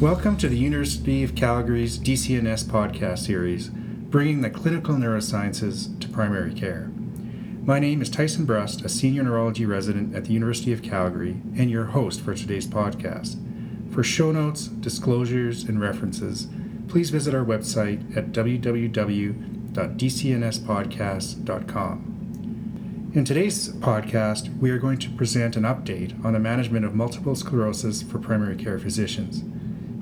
Welcome to the University of Calgary's DCNS podcast series, bringing the clinical neurosciences to primary care. My name is Tyson Brust, a senior neurology resident at the University of Calgary, and your host for today's podcast. For show notes, disclosures, and references, please visit our website at www.dcnspodcast.com. In today's podcast, we are going to present an update on the management of multiple sclerosis for primary care physicians.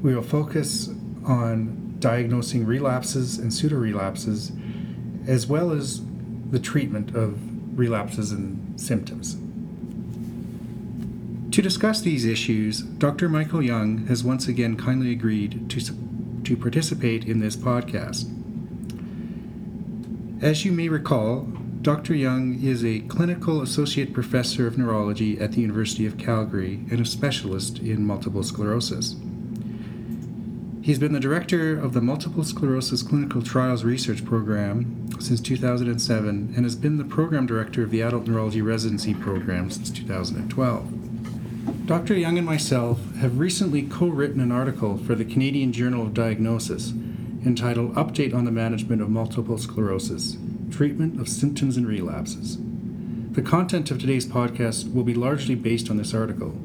We will focus on diagnosing relapses and pseudo relapses, as well as the treatment of relapses and symptoms. To discuss these issues, Dr. Michael Yeung has once again kindly agreed to, to participate in this podcast. As you may recall, Dr. Yeung is a clinical associate professor of neurology at the University of Calgary and a specialist in multiple sclerosis. He's been the director of the Multiple Sclerosis Clinical Trials Research Program since 2007 and has been the program director of the Adult Neurology Residency Program since 2012. Dr. Yeung and myself have recently co written an article for the Canadian Journal of Diagnosis entitled Update on the Management of Multiple Sclerosis Treatment of Symptoms and Relapses. The content of today's podcast will be largely based on this article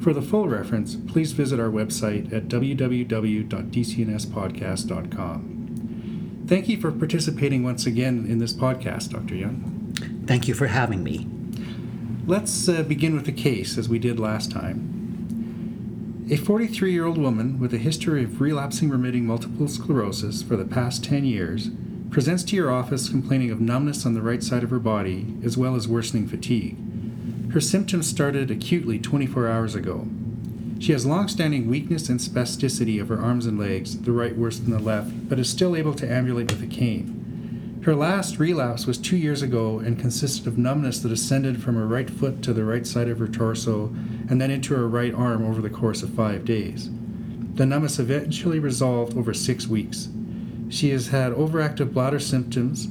for the full reference, please visit our website at www.dcnspodcast.com. Thank you for participating once again in this podcast, Dr. Yeung. Thank you for having me. Let's uh, begin with the case as we did last time. A 43 year old woman with a history of relapsing remitting multiple sclerosis for the past 10 years presents to your office complaining of numbness on the right side of her body as well as worsening fatigue. Her symptoms started acutely 24 hours ago. She has long-standing weakness and spasticity of her arms and legs, the right worse than the left, but is still able to ambulate with a cane. Her last relapse was two years ago and consisted of numbness that ascended from her right foot to the right side of her torso and then into her right arm over the course of five days. The numbness eventually resolved over six weeks. She has had overactive bladder symptoms,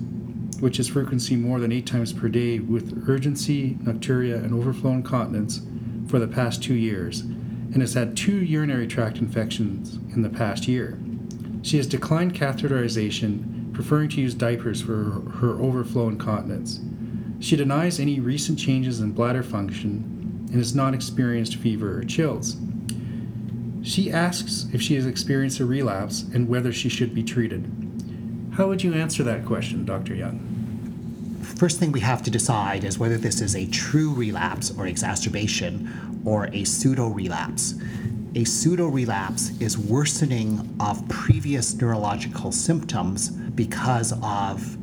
which is frequency more than eight times per day, with urgency, nocturia, and overflow incontinence for the past two years, and has had two urinary tract infections in the past year. She has declined catheterization, preferring to use diapers for her overflow incontinence. She denies any recent changes in bladder function and has not experienced fever or chills. She asks if she has experienced a relapse and whether she should be treated. How would you answer that question, Dr. Yeung? First thing we have to decide is whether this is a true relapse or exacerbation or a pseudo relapse. A pseudo relapse is worsening of previous neurological symptoms because of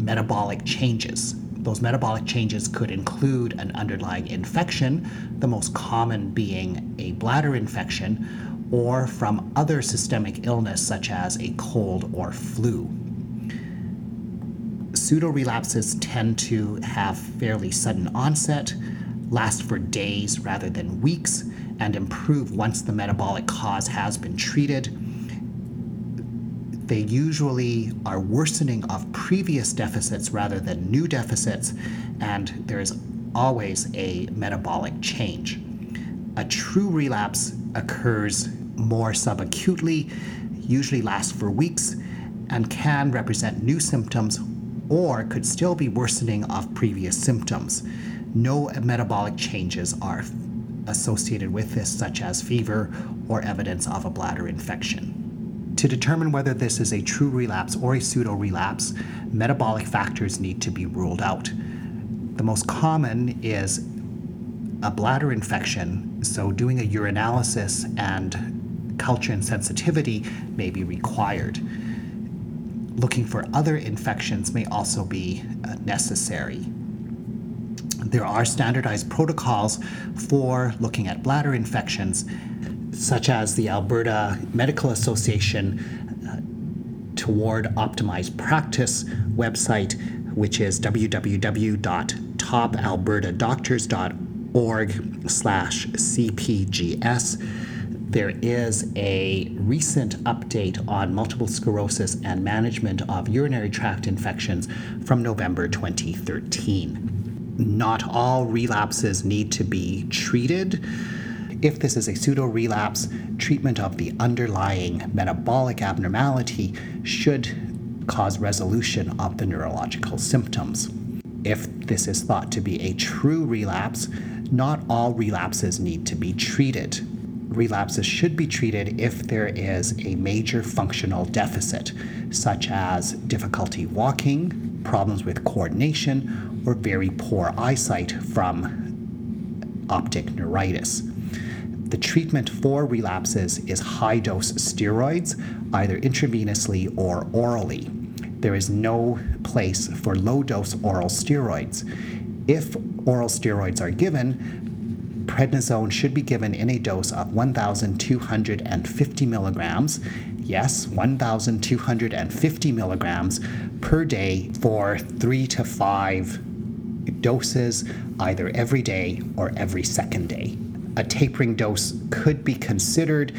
metabolic changes. Those metabolic changes could include an underlying infection, the most common being a bladder infection, or from other systemic illness such as a cold or flu. Pseudo relapses tend to have fairly sudden onset, last for days rather than weeks, and improve once the metabolic cause has been treated. They usually are worsening of previous deficits rather than new deficits, and there is always a metabolic change. A true relapse occurs more subacutely, usually lasts for weeks, and can represent new symptoms or could still be worsening of previous symptoms. No metabolic changes are associated with this, such as fever or evidence of a bladder infection. To determine whether this is a true relapse or a pseudo relapse, metabolic factors need to be ruled out. The most common is a bladder infection, so doing a urinalysis and culture and sensitivity may be required. Looking for other infections may also be uh, necessary. There are standardized protocols for looking at bladder infections, such as the Alberta Medical Association uh, Toward Optimized Practice website, which is www.topalbertadoctors.org org slash cpgs there is a recent update on multiple sclerosis and management of urinary tract infections from November 2013. Not all relapses need to be treated. If this is a pseudo relapse, treatment of the underlying metabolic abnormality should cause resolution of the neurological symptoms. If this is thought to be a true relapse, not all relapses need to be treated. Relapses should be treated if there is a major functional deficit, such as difficulty walking, problems with coordination, or very poor eyesight from optic neuritis. The treatment for relapses is high dose steroids, either intravenously or orally. There is no place for low dose oral steroids. If oral steroids are given, prednisone should be given in a dose of 1,250 milligrams. Yes, 1,250 milligrams per day for three to five doses, either every day or every second day a tapering dose could be considered.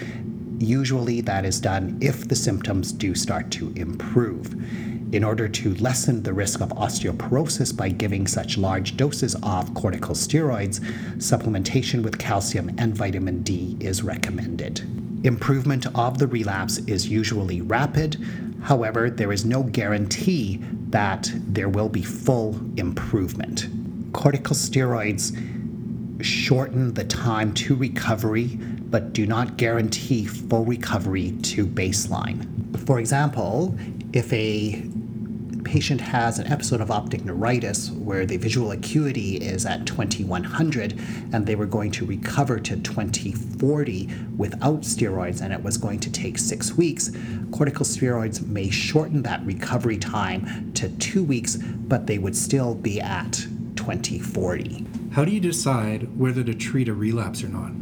Usually, that is done if the symptoms do start to improve. In order to lessen the risk of osteoporosis by giving such large doses of corticosteroids, supplementation with calcium and vitamin D is recommended. Improvement of the relapse is usually rapid. However, there is no guarantee that there will be full improvement. Corticosteroids shorten the time to recovery but do not guarantee full recovery to baseline. For example, if a patient has an episode of optic neuritis where the visual acuity is at 2100 and they were going to recover to 2040 without steroids and it was going to take six weeks, corticosteroids may shorten that recovery time to two weeks, but they would still be at 2040. How do you decide whether to treat a relapse or not?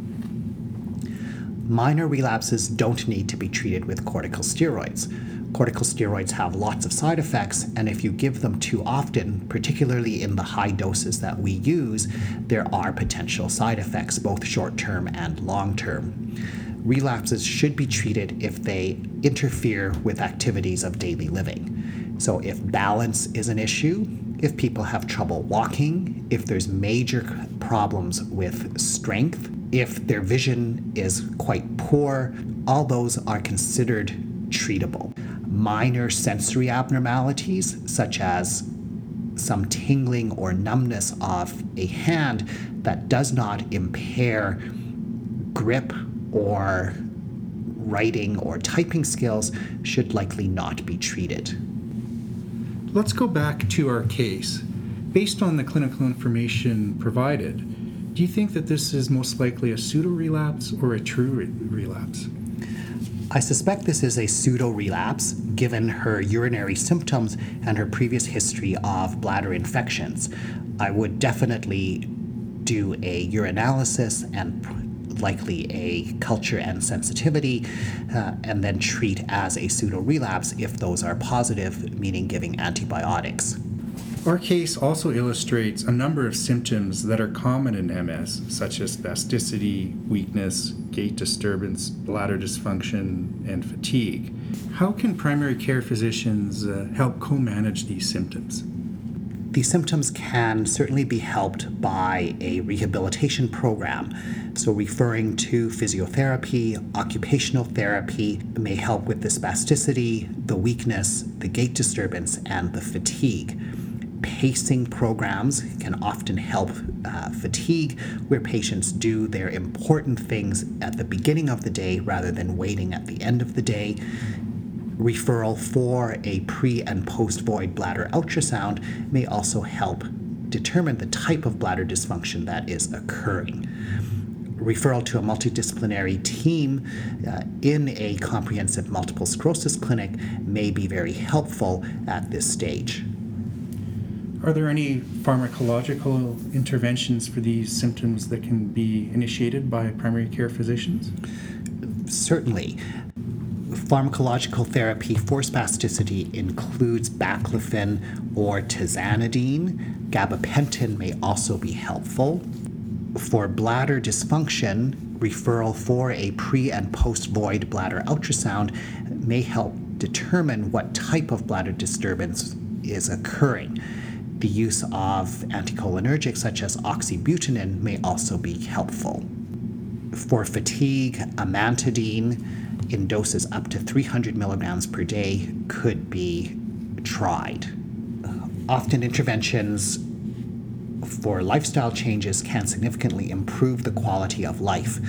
Minor relapses don't need to be treated with corticosteroids. Corticosteroids have lots of side effects, and if you give them too often, particularly in the high doses that we use, there are potential side effects, both short term and long term. Relapses should be treated if they interfere with activities of daily living. So, if balance is an issue, if people have trouble walking, if there's major problems with strength, if their vision is quite poor, all those are considered treatable. Minor sensory abnormalities, such as some tingling or numbness of a hand that does not impair grip or writing or typing skills, should likely not be treated. Let's go back to our case. Based on the clinical information provided, do you think that this is most likely a pseudo relapse or a true re- relapse? I suspect this is a pseudo relapse given her urinary symptoms and her previous history of bladder infections. I would definitely do a urinalysis and likely a culture and sensitivity, uh, and then treat as a pseudo relapse if those are positive, meaning giving antibiotics. Our case also illustrates a number of symptoms that are common in MS, such as spasticity, weakness, gait disturbance, bladder dysfunction, and fatigue. How can primary care physicians uh, help co manage these symptoms? These symptoms can certainly be helped by a rehabilitation program. So, referring to physiotherapy, occupational therapy may help with the spasticity, the weakness, the gait disturbance, and the fatigue. Pacing programs can often help uh, fatigue, where patients do their important things at the beginning of the day rather than waiting at the end of the day referral for a pre and post void bladder ultrasound may also help determine the type of bladder dysfunction that is occurring. Referral to a multidisciplinary team uh, in a comprehensive multiple sclerosis clinic may be very helpful at this stage. Are there any pharmacological interventions for these symptoms that can be initiated by primary care physicians? Certainly. Pharmacological therapy for spasticity includes baclofen or tizanidine. Gabapentin may also be helpful. For bladder dysfunction, referral for a pre and post void bladder ultrasound may help determine what type of bladder disturbance is occurring. The use of anticholinergics such as oxybutynin may also be helpful For fatigue, amantadine in doses up to 300 milligrams per day could be tried. Often interventions for lifestyle changes can significantly improve the quality of life.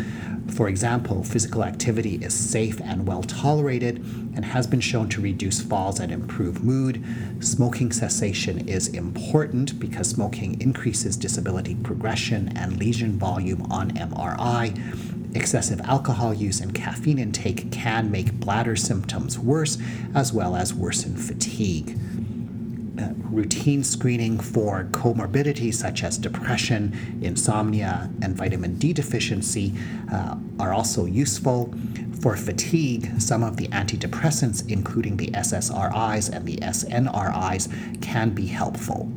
For example, physical activity is safe and well tolerated and has been shown to reduce falls and improve mood. Smoking cessation is important because smoking increases disability progression and lesion volume on MRI. Excessive alcohol use and caffeine intake can make bladder symptoms worse, as well as worsen fatigue. Routine screening for comorbidities such as depression, insomnia, and vitamin D deficiency uh, are also useful. For fatigue, some of the antidepressants, including the SSRIs and the SNRIs, can be helpful.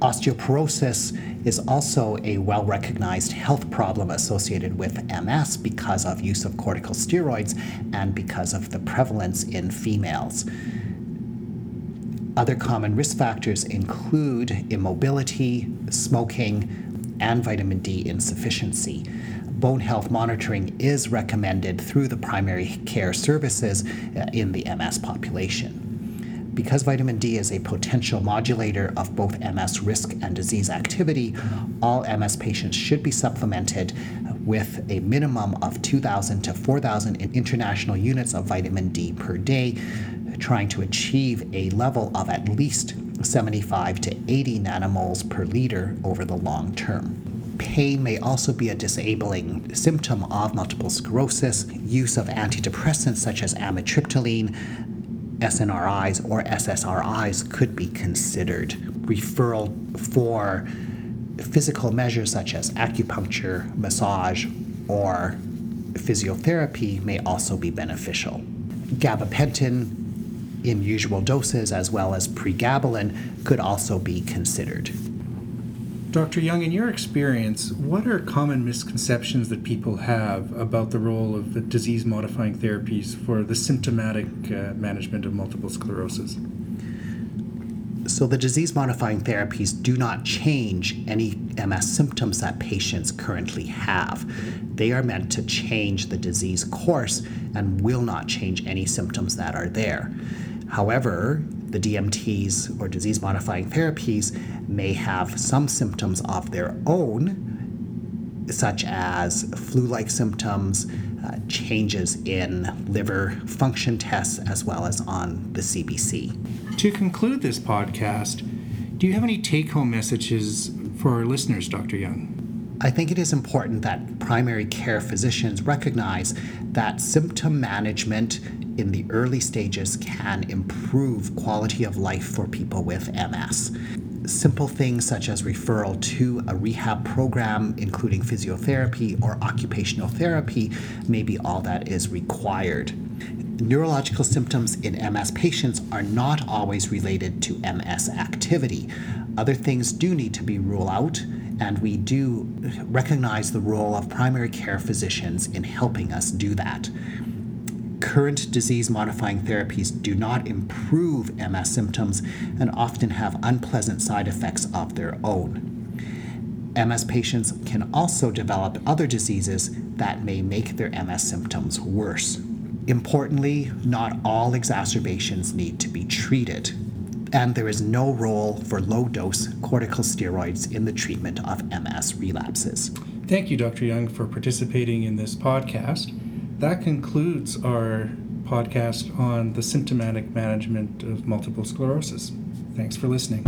Osteoporosis is also a well recognized health problem associated with MS because of use of corticosteroids and because of the prevalence in females. Other common risk factors include immobility, smoking, and vitamin D insufficiency. Bone health monitoring is recommended through the primary care services uh, in the MS population. Because vitamin D is a potential modulator of both MS risk and disease activity, all MS patients should be supplemented with a minimum of 2,000 to 4,000 international units of vitamin D per day trying to achieve a level of at least 75 to 80 nanomoles per liter over the long term. Pain may also be a disabling symptom of multiple sclerosis. Use of antidepressants such as amitriptyline, SNRIs, or SSRIs could be considered. Referral for physical measures such as acupuncture, massage, or physiotherapy may also be beneficial. Gabapentin in usual doses as well as pregabalin could also be considered. Dr. Yeung, in your experience, what are common misconceptions that people have about the role of disease modifying therapies for the symptomatic uh, management of multiple sclerosis? So, the disease modifying therapies do not change any MS symptoms that patients currently have. They are meant to change the disease course and will not change any symptoms that are there. However, the DMTs or disease modifying therapies may have some symptoms of their own, such as flu like symptoms, uh, changes in liver function tests, as well as on the CBC. To conclude this podcast, do you have any take home messages for our listeners, Dr. Yeung? I think it is important that primary care physicians recognize that symptom management in the early stages can improve quality of life for people with MS. Simple things such as referral to a rehab program, including physiotherapy or occupational therapy, may be all that is required. Neurological symptoms in MS patients are not always related to MS activity. Other things do need to be ruled out, and we do recognize the role of primary care physicians in helping us do that current disease modifying therapies do not improve MS symptoms and often have unpleasant side effects of their own. MS patients can also develop other diseases that may make their MS symptoms worse. Importantly, not all exacerbations need to be treated, and there is no role for low dose corticosteroids in the treatment of MS relapses. Thank you, Dr. Yeung, for participating in this podcast that concludes our podcast on the symptomatic management of multiple sclerosis. Thanks for listening.